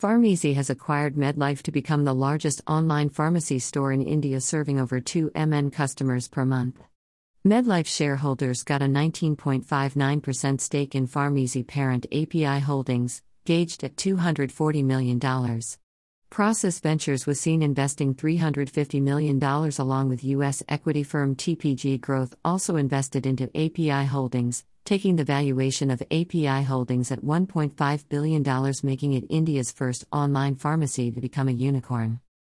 Pharmeasy has acquired MedLife to become the largest online pharmacy store in India, serving over 2 MN customers per month. MedLife shareholders got a 19.59% stake in Pharmeasy parent API Holdings, gauged at $240 million. Prosus Ventures was seen investing $350 million along with U.S. equity firm TPG Growth also invested into API Holdings, taking the valuation of API Holdings at $1.5 billion, making it India's first online pharmacy to become a unicorn.